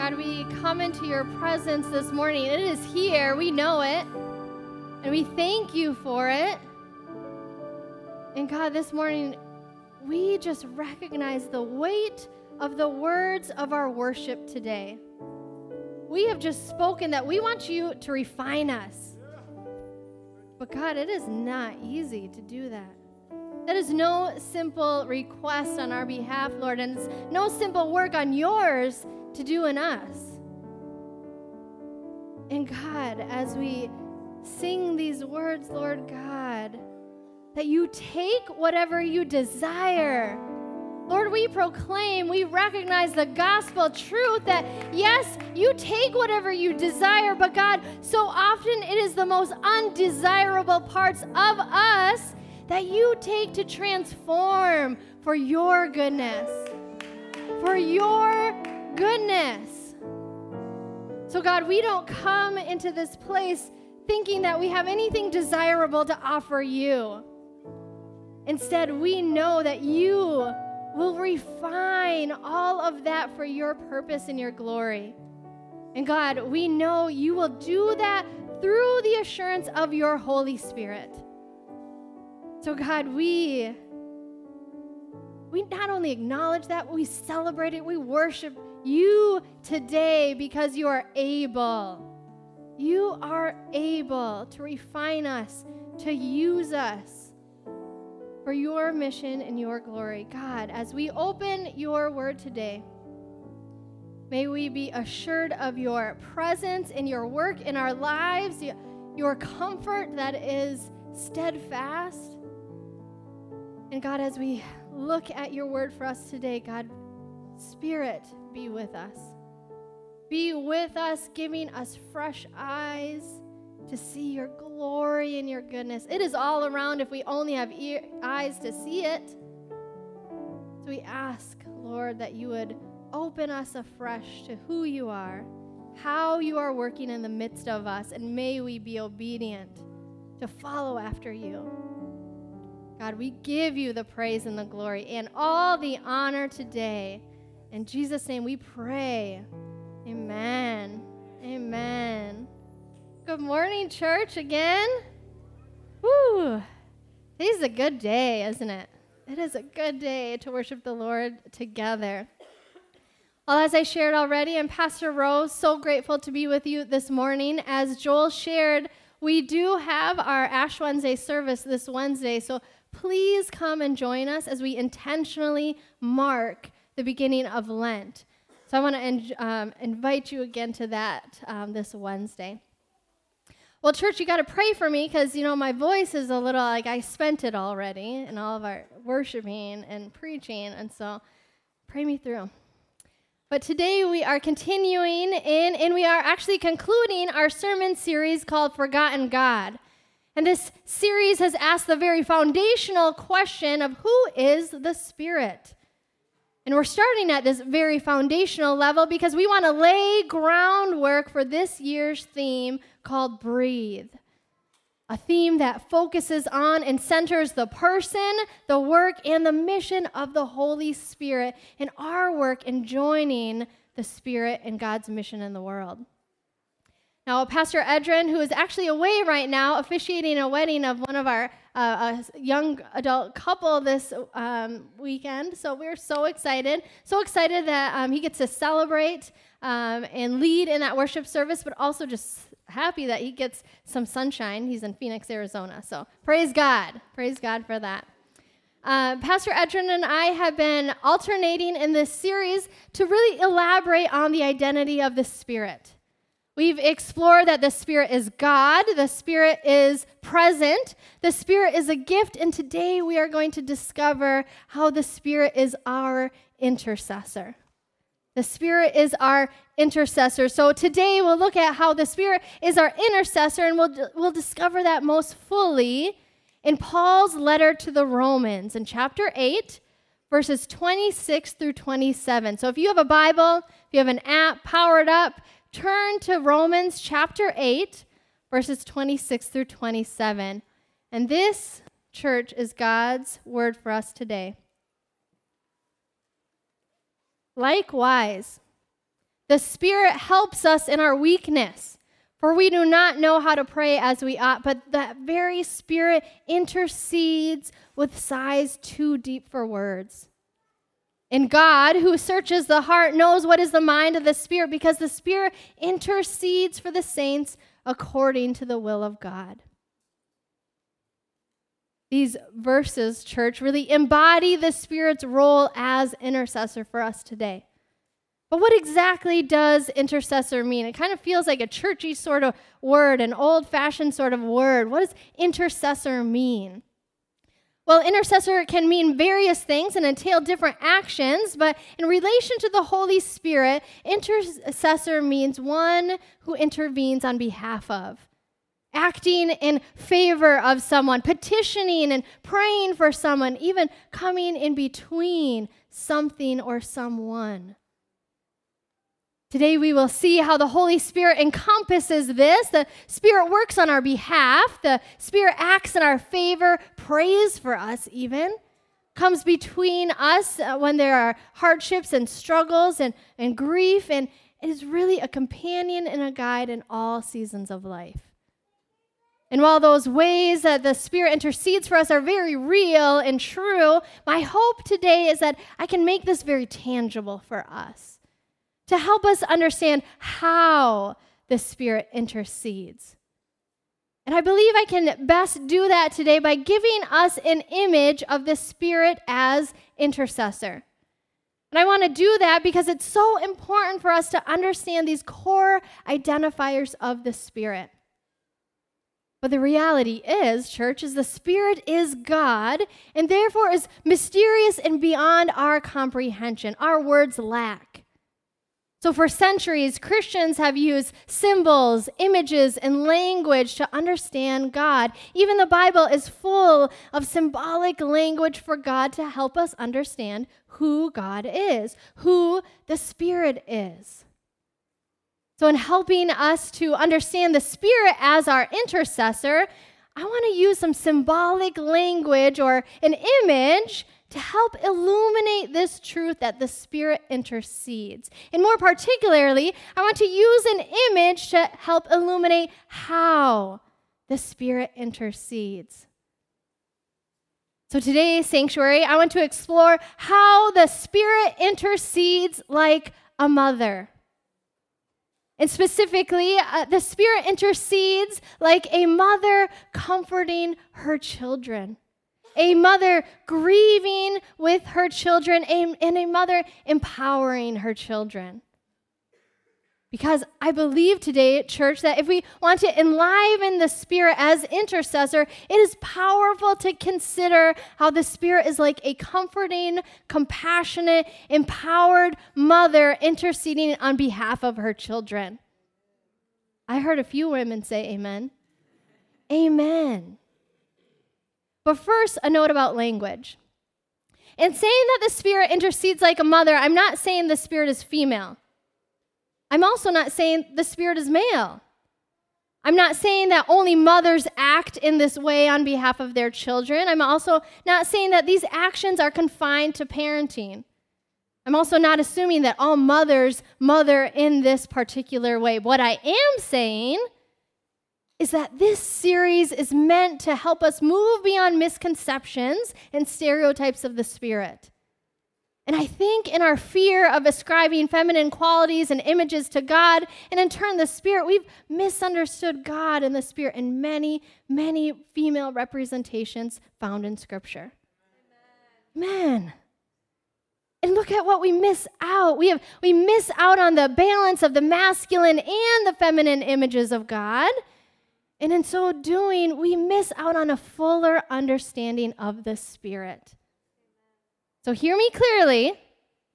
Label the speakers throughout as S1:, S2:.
S1: God, we come into your presence this morning. It is here, we know it, and we thank you for it. And God, this morning, we just recognize the weight of the words of our worship today. We have just spoken that we want you to refine us. But God, it is not easy to do that. That is no simple request on our behalf, Lord, and it's no simple work on yours to do in us. And God, as we sing these words, Lord God, that you take whatever you desire. Lord, we proclaim, we recognize the gospel truth that yes, you take whatever you desire, but God, so often it is the most undesirable parts of us that you take to transform for your goodness. For your goodness. So, God, we don't come into this place thinking that we have anything desirable to offer you. Instead, we know that you will refine all of that for your purpose and your glory. And God, we know you will do that through the assurance of your Holy Spirit. So, God, we we not only acknowledge that, we celebrate it, we worship you today because you are able. You are able to refine us, to use us for your mission and your glory. God, as we open your word today, may we be assured of your presence and your work in our lives, your comfort that is steadfast. And God, as we look at your word for us today, God, Spirit, be with us. Be with us, giving us fresh eyes to see your glory and your goodness. It is all around if we only have ear, eyes to see it. So we ask, Lord, that you would open us afresh to who you are, how you are working in the midst of us, and may we be obedient to follow after you. God, we give you the praise and the glory and all the honor today. In Jesus' name we pray. Amen. Amen. Good morning, church, again. Woo! Today's a good day, isn't it? It is a good day to worship the Lord together. Well, as I shared already, and Pastor Rose, so grateful to be with you this morning. As Joel shared, we do have our Ash Wednesday service this Wednesday, so please come and join us as we intentionally mark the beginning of Lent. So I want to um, invite you again to that um, this Wednesday. Well, church, you got to pray for me because, you know, my voice is a little like I spent it already in all of our worshiping and preaching. And so pray me through. But today we are continuing in, and we are actually concluding our sermon series called Forgotten God. And this series has asked the very foundational question of who is the Spirit? And we're starting at this very foundational level because we want to lay groundwork for this year's theme called Breathe. A theme that focuses on and centers the person, the work, and the mission of the Holy Spirit in our work in joining the Spirit and God's mission in the world. Now, Pastor Edrin, who is actually away right now, officiating a wedding of one of our uh, young adult couple this um, weekend. So we're so excited. So excited that um, he gets to celebrate um, and lead in that worship service, but also just happy that he gets some sunshine. He's in Phoenix, Arizona. So praise God. Praise God for that. Uh, Pastor Edrin and I have been alternating in this series to really elaborate on the identity of the Spirit. We've explored that the Spirit is God, the Spirit is present, the Spirit is a gift, and today we are going to discover how the Spirit is our intercessor. The Spirit is our intercessor. So today we'll look at how the Spirit is our intercessor, and we'll, we'll discover that most fully in Paul's letter to the Romans in chapter 8, verses 26 through 27. So if you have a Bible, if you have an app, power it up turn to Romans chapter 8, verses 26 through 27. And this, church, is God's word for us today. Likewise, The Spirit helps us in our weakness. For we do not know how to pray as we ought, but that very Spirit intercedes with sighs too deep for words. And God, who searches the heart, knows what is the mind of the Spirit because the Spirit intercedes for the saints according to the will of God. These verses, church, really embody the Spirit's role as intercessor for us today. But what exactly does intercessor mean? It kind of feels like a churchy sort of word, an old fashioned sort of word. What does intercessor mean? Well, intercessor can mean various things and entail different actions, but in relation to the Holy Spirit, intercessor means one who intervenes on behalf of, acting in favor of someone, petitioning and praying for someone, even coming in between something or someone. Today, we will see how the Holy Spirit encompasses this. The Spirit works on our behalf, the Spirit acts in our favor, prays for us, even, comes between us uh, when there are hardships and struggles and, and grief, and is really a companion and a guide in all seasons of life. And while those ways that the Spirit intercedes for us are very real and true, my hope today is that I can make this very tangible for us to help us understand how the Spirit intercedes. And I believe I can best do that today by giving us an image of the Spirit as intercessor. And I want to do that because it's so important for us to understand these core identifiers of the Spirit. But the reality is, church, is the Spirit is God and therefore is mysterious and beyond our comprehension. Our words lack. So, for centuries, Christians have used symbols, images, and language to understand God. Even the Bible is full of symbolic language for God to help us understand who God is, who the Spirit is. So, in helping us to understand the Spirit as our intercessor, I want to use some symbolic language or an image to help illuminate this truth that the Spirit intercedes. And more particularly, I want to use an image to help illuminate how the Spirit intercedes. So, today, Sanctuary, I want to explore how the Spirit intercedes like a mother. And specifically, uh, the Spirit intercedes like a mother comforting her children a mother grieving with her children, and a mother empowering her children. Because I believe today, at church, that if we want to enliven the Spirit as intercessor, it is powerful to consider how the Spirit is like a comforting, compassionate, empowered mother interceding on behalf of her children. I heard a few women say amen. Amen. But first, a note about language. In saying that the Spirit intercedes like a mother, I'm not saying the Spirit is female. I'm also not saying the Spirit is male. I'm not saying that only mothers act in this way on behalf of their children. I'm also not saying that these actions are confined to parenting. I'm also not assuming that all mothers mother in this particular way. What I am saying is that this series is meant to help us move beyond misconceptions and stereotypes of the Spirit. And I think in our fear of ascribing feminine qualities and images to God, and in turn the Spirit, we've misunderstood God and the Spirit in many, many female representations found in Scripture. Man. And look at what we miss out. We, have, we miss out on the balance of the masculine and the feminine images of God. And in so doing, we miss out on a fuller understanding of the Spirit. So hear me clearly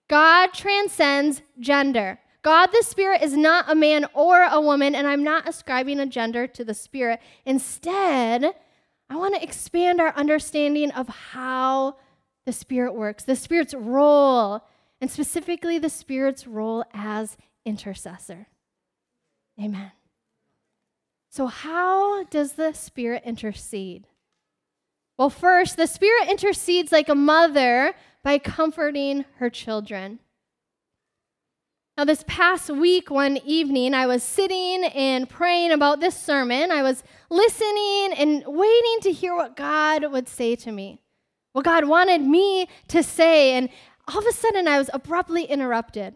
S1: God transcends gender. God the Spirit is not a man or a woman, and I'm not ascribing a gender to the Spirit. Instead, I want to expand our understanding of how the Spirit works, the Spirit's role, and specifically the Spirit's role as intercessor. Amen. So, how does the Spirit intercede? Well, first, the Spirit intercedes like a mother by comforting her children. Now, this past week, one evening, I was sitting and praying about this sermon. I was listening and waiting to hear what God would say to me, what God wanted me to say. And all of a sudden, I was abruptly interrupted.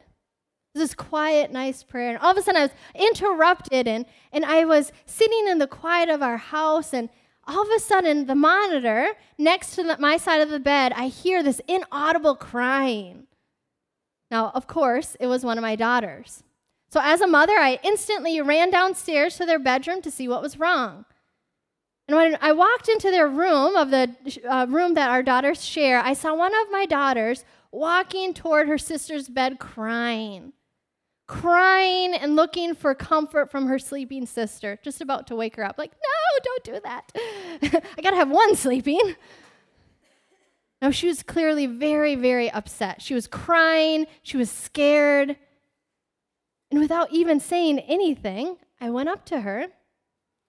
S1: This quiet, nice prayer. And all of a sudden, I was interrupted, and, and I was sitting in the quiet of our house, and all of a sudden, the monitor next to the, my side of the bed, I hear this inaudible crying. Now, of course, it was one of my daughters. So, as a mother, I instantly ran downstairs to their bedroom to see what was wrong. And when I walked into their room, of the uh, room that our daughters share, I saw one of my daughters walking toward her sister's bed crying. Crying and looking for comfort from her sleeping sister, just about to wake her up. Like, no, don't do that. I gotta have one sleeping. No, she was clearly very, very upset. She was crying, she was scared. And without even saying anything, I went up to her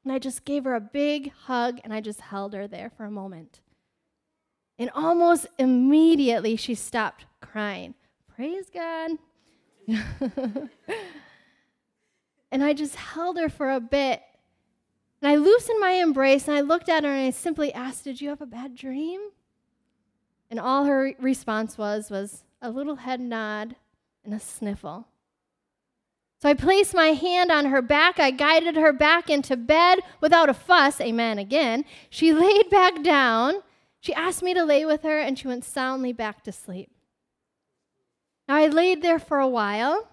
S1: and I just gave her a big hug and I just held her there for a moment. And almost immediately she stopped crying. Praise God. and I just held her for a bit. And I loosened my embrace and I looked at her and I simply asked, Did you have a bad dream? And all her response was was a little head nod and a sniffle. So I placed my hand on her back. I guided her back into bed without a fuss. Amen again. She laid back down. She asked me to lay with her, and she went soundly back to sleep. Now I laid there for a while,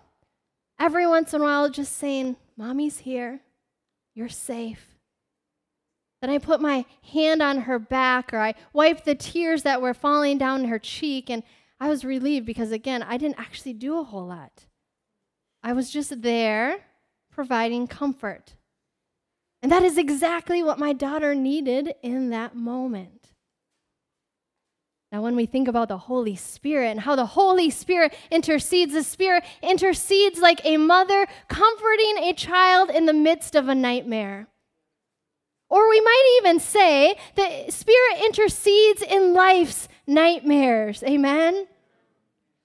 S1: every once in a while just saying, Mommy's here. You're safe. Then I put my hand on her back or I wiped the tears that were falling down her cheek. And I was relieved because, again, I didn't actually do a whole lot. I was just there providing comfort. And that is exactly what my daughter needed in that moment. Now, when we think about the Holy Spirit and how the Holy Spirit intercedes, the Spirit intercedes like a mother comforting a child in the midst of a nightmare. Or we might even say that Spirit intercedes in life's nightmares. Amen?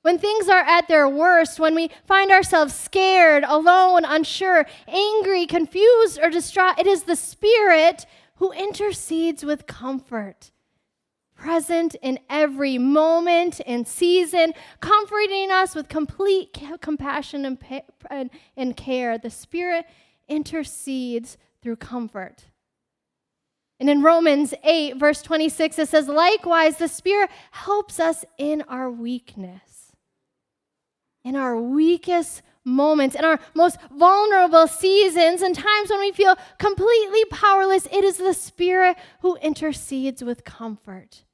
S1: When things are at their worst, when we find ourselves scared, alone, unsure, angry, confused, or distraught, it is the Spirit who intercedes with comfort. Present in every moment and season, comforting us with complete compassion and, and, care. The Spirit intercedes through comfort. And in Romans 8, verse 26, it says, Likewise, the Spirit helps us in our weakness. In our weakest moments, in our most vulnerable seasons, and times when we feel completely powerless, it is the Spirit who intercedes with comfort.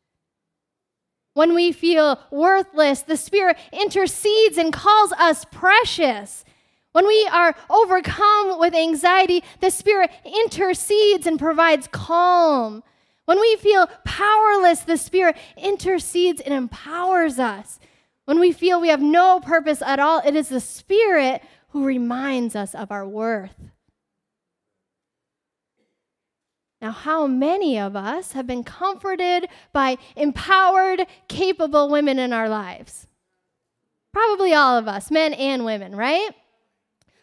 S1: When we feel worthless, the Spirit intercedes and calls us precious. When we are overcome with anxiety, the Spirit intercedes and provides calm. When we feel powerless, the Spirit intercedes and empowers us. When we feel we have no purpose at all, it is the Spirit who reminds us of our worth. Now, how many of us have been comforted by empowered, capable women in our lives? Probably all of us, men and women, right?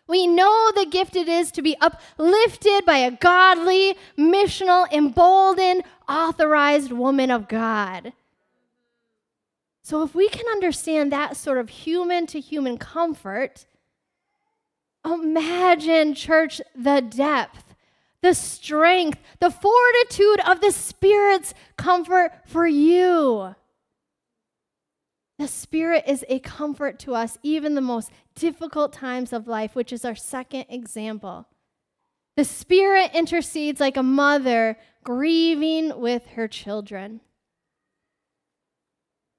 S1: We know the gift it is to be uplifted by a godly, missional, emboldened, authorized woman of God. So, if we can understand that sort of human to human comfort, imagine, church, the depth, the strength, the fortitude of the Spirit's comfort for you. The Spirit is a comfort to us, even the most difficult times of life, which is our second example. The Spirit intercedes like a mother grieving with her children.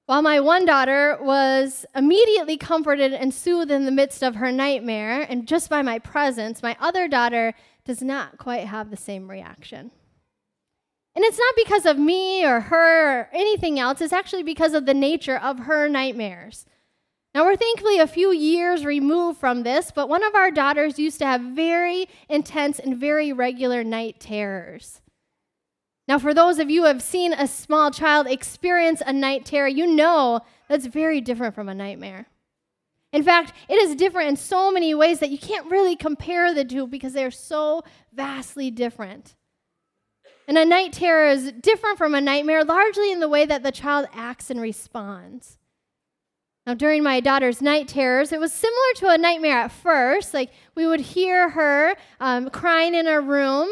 S1: While my one daughter was immediately comforted and soothed in the midst of her nightmare, and just by my presence, my other daughter does not quite have the same reaction. And it's not because of me or her or anything else, it's actually because of the nature of her nightmares. Now, we're thankfully a few years removed from this, but one of our daughters used to have very intense and very regular night terrors. Now, for those of you who have seen a small child experience a night terror, you know that's very different from a nightmare. In fact, it is different in so many ways that you can't really compare the two because they're so vastly different. And a night terror is different from a nightmare largely in the way that the child acts and responds. Now, during my daughter's night terrors, it was similar to a nightmare at first. Like, we would hear her um, crying in her room,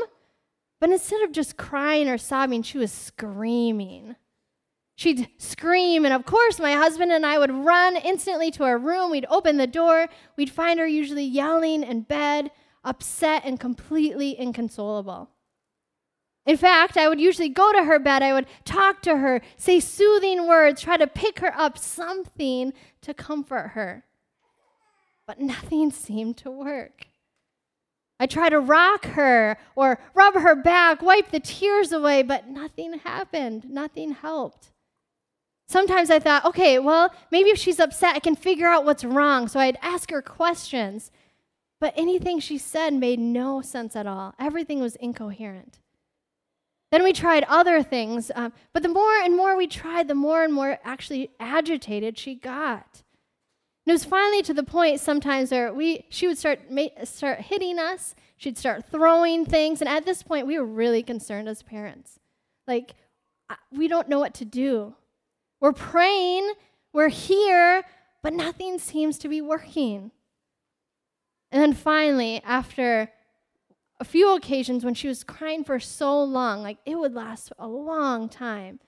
S1: but instead of just crying or sobbing, she was screaming. She'd scream, and of course, my husband and I would run instantly to her room. We'd open the door. We'd find her usually yelling in bed, upset and completely inconsolable. In fact, I would usually go to her bed, I would talk to her, say soothing words, try to pick her up, something to comfort her. But nothing seemed to work. I tried to rock her or rub her back, wipe the tears away, but nothing happened. Nothing helped. Sometimes I thought, okay, well, maybe if she's upset, I can figure out what's wrong. So I'd ask her questions. But anything she said made no sense at all. Everything was incoherent. Then we tried other things, um, but the more and more we tried, the more and more actually agitated she got. And it was finally to the point sometimes where we, she would start, start hitting us, she'd start throwing things, and at this point, we were really concerned as parents. Like, we don't know what to do. We're praying, we're here, but nothing seems to be working. And then finally, after a few occasions when she was crying for so long, like it would last a long time,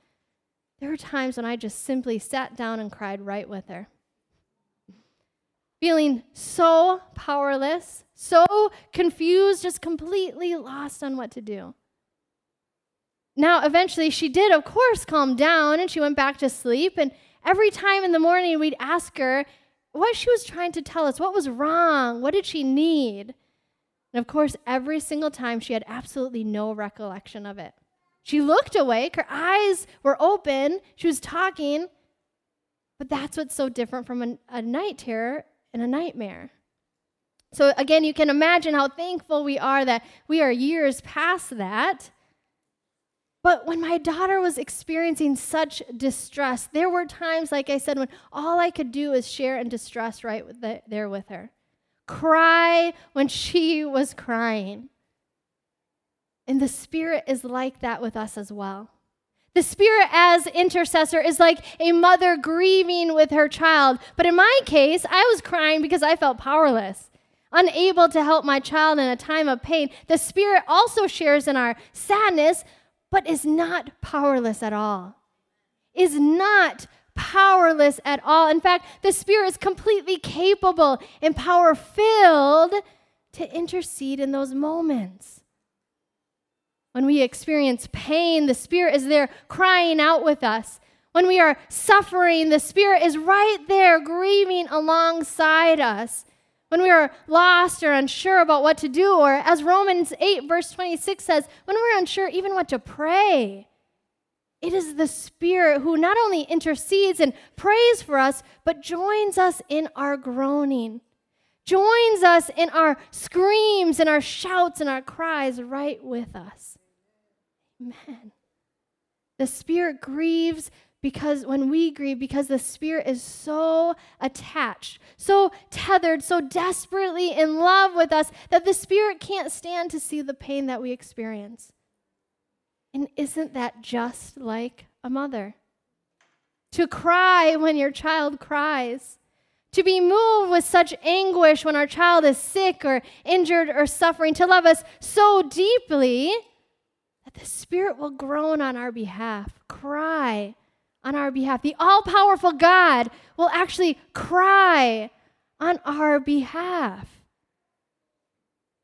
S1: there were times when I just simply sat down and cried right with her. Feeling so powerless, so confused, just completely lost on what to do. Now, eventually, she did, of course, calm down and she went back to sleep. And every time in the morning, we'd ask her what she was trying to tell us. What was wrong? What did she need? And of course, every single time, she had absolutely no recollection of it. She looked awake, her eyes were open, she was talking. But that's what's so different from a, a night terror and a nightmare. So, again, you can imagine how thankful we are that we are years past that. But when my daughter was experiencing such distress, there were times, like I said, when all I could do is share in distress right the, there with her. Cry when she was crying. And the Spirit is like that with us as well. The Spirit, as intercessor, is like a mother grieving with her child. But in my case, I was crying because I felt powerless, unable to help my child in a time of pain. The Spirit also shares in our sadness, but is not powerless at all. Is not powerless at all. In fact, the Spirit is completely capable and power filled to intercede in those moments. When we experience pain, the Spirit is there crying out with us. When we are suffering, the Spirit is right there grieving alongside us when we are lost or unsure about what to do, or as Romans 8, verse 26 says, when we're unsure even what to pray. It is the Spirit who not only intercedes and prays for us, but joins us in our groaning, joins us in our screams and our shouts and our cries right with us. Amen. The Spirit grieves because when we grieve, because the Spirit is so attached, so tethered, so desperately in love with us that the Spirit can't stand to see the pain that we experience. And isn't that just like a mother? To cry when your child cries, to be moved with such anguish when our child is sick or injured or suffering, to love us so deeply that the Spirit will groan on our behalf, cry on our behalf. The all powerful God will actually cry on our behalf.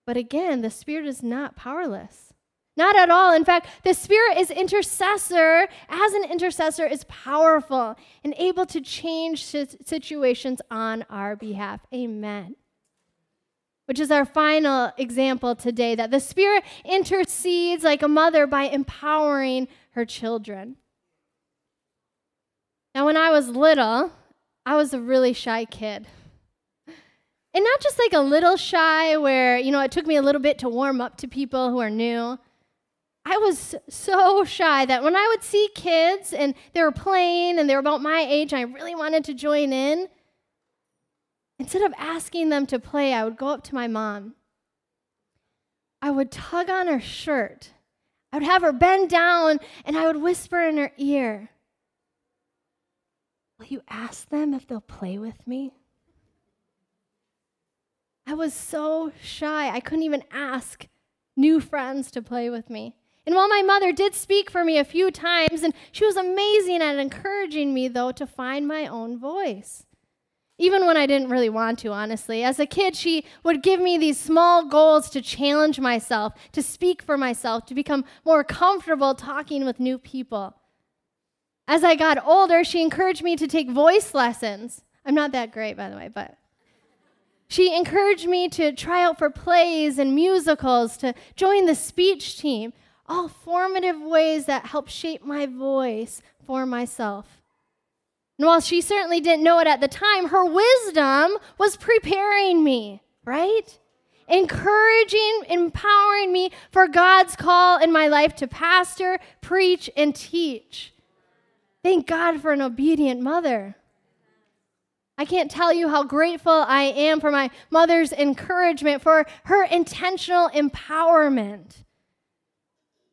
S1: But again, the Spirit is not powerless. Not at all. In fact, the Spirit is intercessor, as an intercessor, is powerful and able to change situations on our behalf. Amen. Which is our final example today that the Spirit intercedes like a mother by empowering her children. Now, when I was little, I was a really shy kid. And not just like a little shy where, you know, it took me a little bit to warm up to people who are new. I was so shy that when I would see kids and they were playing and they were about my age, and I really wanted to join in. instead of asking them to play, I would go up to my mom. I would tug on her shirt. I would have her bend down and I would whisper in her ear, Will you ask them if they'll play with me? I was so shy. I couldn't even ask new friends to play with me. And while my mother did speak for me a few times, and she was amazing at encouraging me, though, to find my own voice. Even when I didn't really want to, honestly. As a kid, she would give me these small goals to challenge myself, to speak for myself, to become more comfortable talking with new people. As I got older, she encouraged me to take voice lessons. I'm not that great, by the way, but she encouraged me to try out for plays and musicals, to join the speech team, all formative ways that helped shape my voice for myself. And while she certainly didn't know it at the time, her wisdom was preparing me, right? Encouraging, empowering me for God's call in my life to pastor, preach, and teach. Thank God for an obedient mother. I can't tell you how grateful I am for my mother's encouragement, for her intentional empowerment.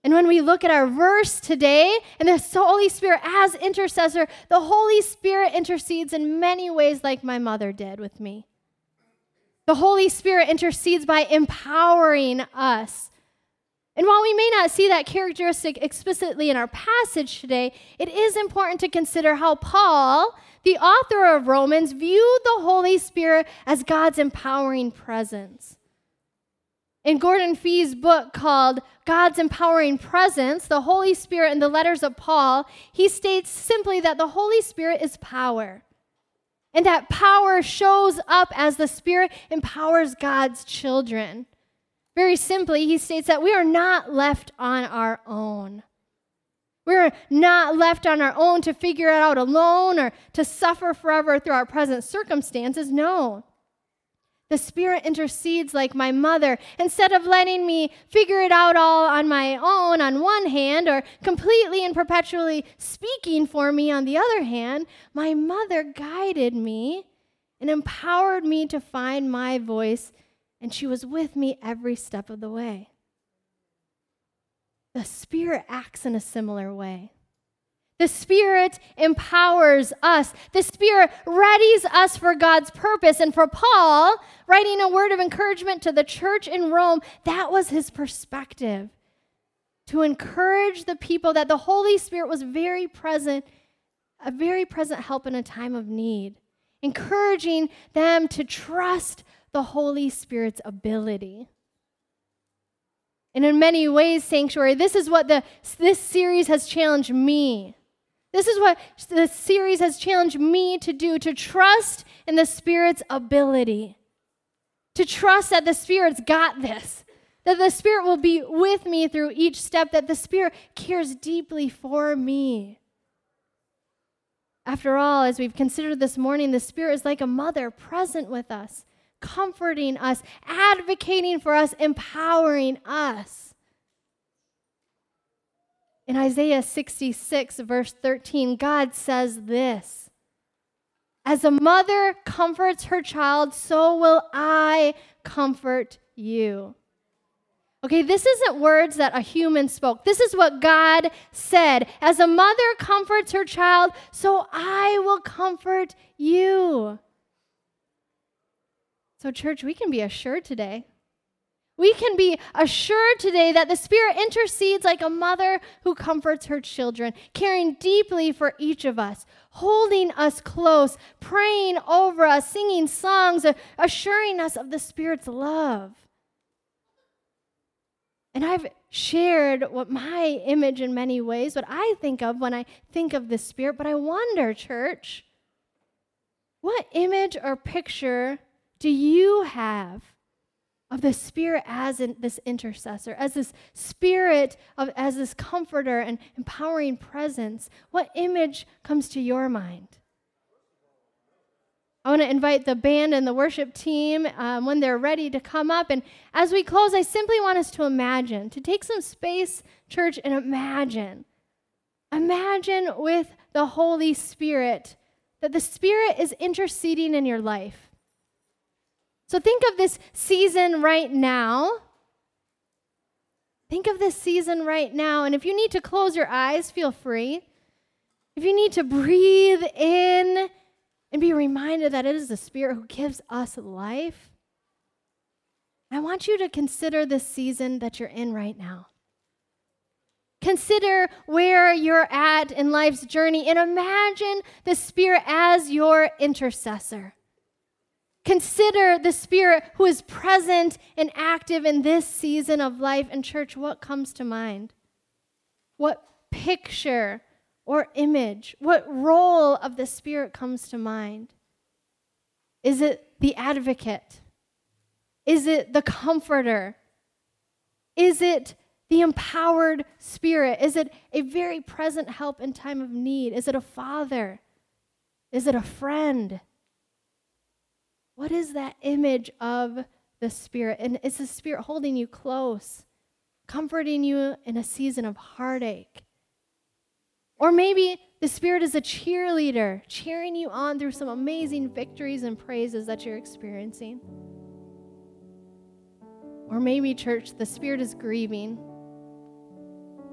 S1: And when we look at our verse today and the Holy Spirit as intercessor, the Holy Spirit intercedes in many ways, like my mother did with me. The Holy Spirit intercedes by empowering us. And while we may not see that characteristic explicitly in our passage today, it is important to consider how Paul, the author of Romans, viewed the Holy Spirit as God's empowering presence. In Gordon Fee's book called God's Empowering Presence, the Holy Spirit and the Letters of Paul, he states simply that the Holy Spirit is power. And that power shows up as the Spirit empowers God's children. Very simply, he states that we are not left on our own. We're not left on our own to figure it out alone or to suffer forever through our present circumstances. No. The Spirit intercedes like my mother. Instead of letting me figure it out all on my own on one hand, or completely and perpetually speaking for me on the other hand, my mother guided me and empowered me to find my voice, and she was with me every step of the way. The Spirit acts in a similar way. The Spirit empowers us. The Spirit readies us for God's purpose. And for Paul, writing a word of encouragement to the church in Rome, that was his perspective. To encourage the people that the Holy Spirit was very present, a very present help in a time of need, encouraging them to trust the Holy Spirit's ability. And in many ways, Sanctuary, this is what the, this series has challenged me this is what the series has challenged me to do to trust in the Spirit's ability, to trust that the Spirit's got this, that the Spirit will be with me through each step, that the Spirit cares deeply for me. After all, as we've considered this morning, the Spirit is like a mother present with us, comforting us, advocating for us, empowering us. In Isaiah 66, verse 13, God says this As a mother comforts her child, so will I comfort you. Okay, this isn't words that a human spoke. This is what God said. As a mother comforts her child, so I will comfort you. So, church, we can be assured today we can be assured today that the Spirit intercedes like a mother who comforts her children, caring deeply for each of us, holding us close, praying over us, singing songs, assuring us of the Spirit's love. And I've shared what my image in many ways, what I think of when I think of the Spirit, but I wonder, church, what image or picture do you have of the Spirit as in this intercessor, as this Spirit of as this comforter and empowering presence, what image comes to your mind? I want to invite the band and the worship team um, when they're ready to come up. And as we close, I simply want us to imagine, to take some space, church, and imagine. Imagine with the Holy Spirit that the Spirit is interceding in your life So think of this season right now. Think of this season right now. And if you need to close your eyes, feel free. If you need to breathe in and be reminded that it is the Spirit who gives us life, I want you to consider this season that you're in right now. Consider where you're at in life's journey and imagine the Spirit as your intercessor. Consider the Spirit who is present and active in this season of life. And, church, what comes to mind? What picture or image, what role of the Spirit comes to mind? Is it the advocate? Is it the comforter? Is it the empowered spirit? Is it a very present help in time of need? Is it a father? Is it a friend? What is that image of the Spirit? And is the Spirit holding you close, comforting you in a season of heartache? Or maybe the Spirit is a cheerleader, cheering you on through some amazing victories and praises that you're experiencing. Or maybe, church, the Spirit is grieving,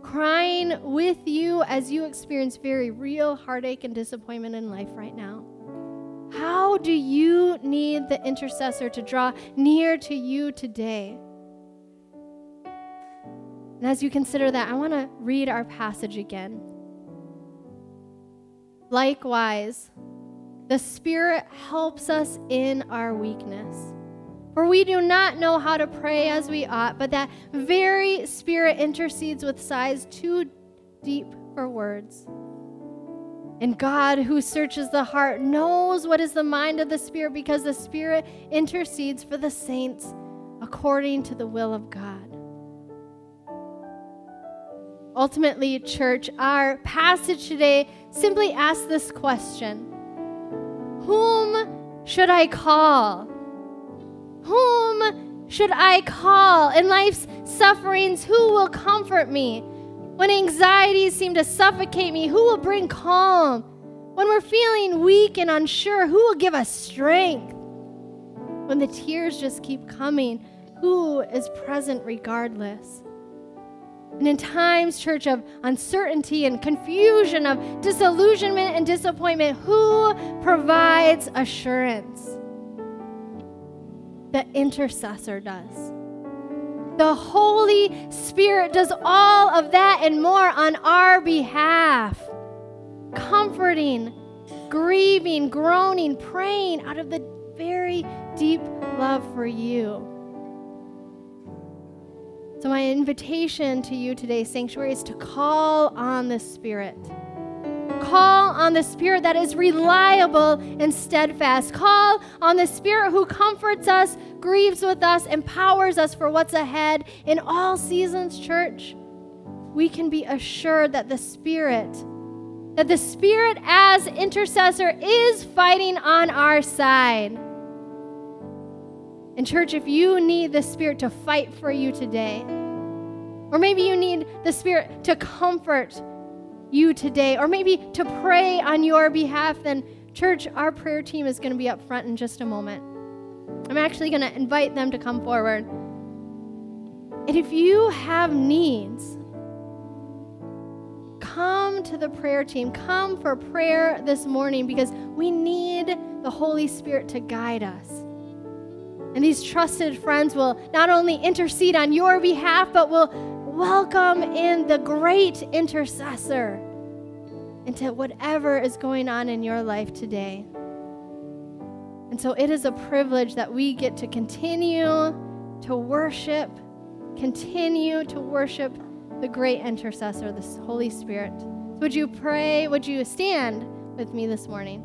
S1: crying with you as you experience very real heartache and disappointment in life right now. How do you need the intercessor to draw near to you today? And as you consider that, I want to read our passage again. Likewise, the Spirit helps us in our weakness. For we do not know how to pray as we ought, but that very Spirit intercedes with sighs too deep for words. And God, who searches the heart, knows what is the mind of the Spirit because the Spirit intercedes for the saints according to the will of God. Ultimately, church, our passage today simply asks this question Whom should I call? Whom should I call? In life's sufferings, who will comfort me? When anxieties seem to suffocate me, who will bring calm? When we're feeling weak and unsure, who will give us strength? When the tears just keep coming, who is present regardless? And in times, church, of uncertainty and confusion, of disillusionment and disappointment, who provides assurance? The intercessor does. The Holy Spirit does all of that and more on our behalf, comforting, grieving, groaning, praying out of the very deep love for you. So, my invitation to you today, Sanctuary, is to call on the Spirit. Call on the Spirit that is reliable and steadfast. Call on the Spirit who comforts us, grieves with us, empowers us for what's ahead. In all seasons, church, we can be assured that the Spirit, that the Spirit as intercessor is fighting on our side. And, church, if you need the Spirit to fight for you today, or maybe you need the Spirit to comfort you today, or maybe to pray on your behalf, then, church, our prayer team is going to be up front in just a moment. I'm actually going to invite them to come forward. And if you have needs, come to the prayer team. Come for prayer this morning because we need the Holy Spirit to guide us. And these trusted friends will not only intercede on your behalf, but will welcome in the great intercessor into whatever is going on in your life today. And so it is a privilege that we get to continue to worship, continue to worship the great intercessor, the Holy Spirit. Would you pray? Would you stand with me this morning?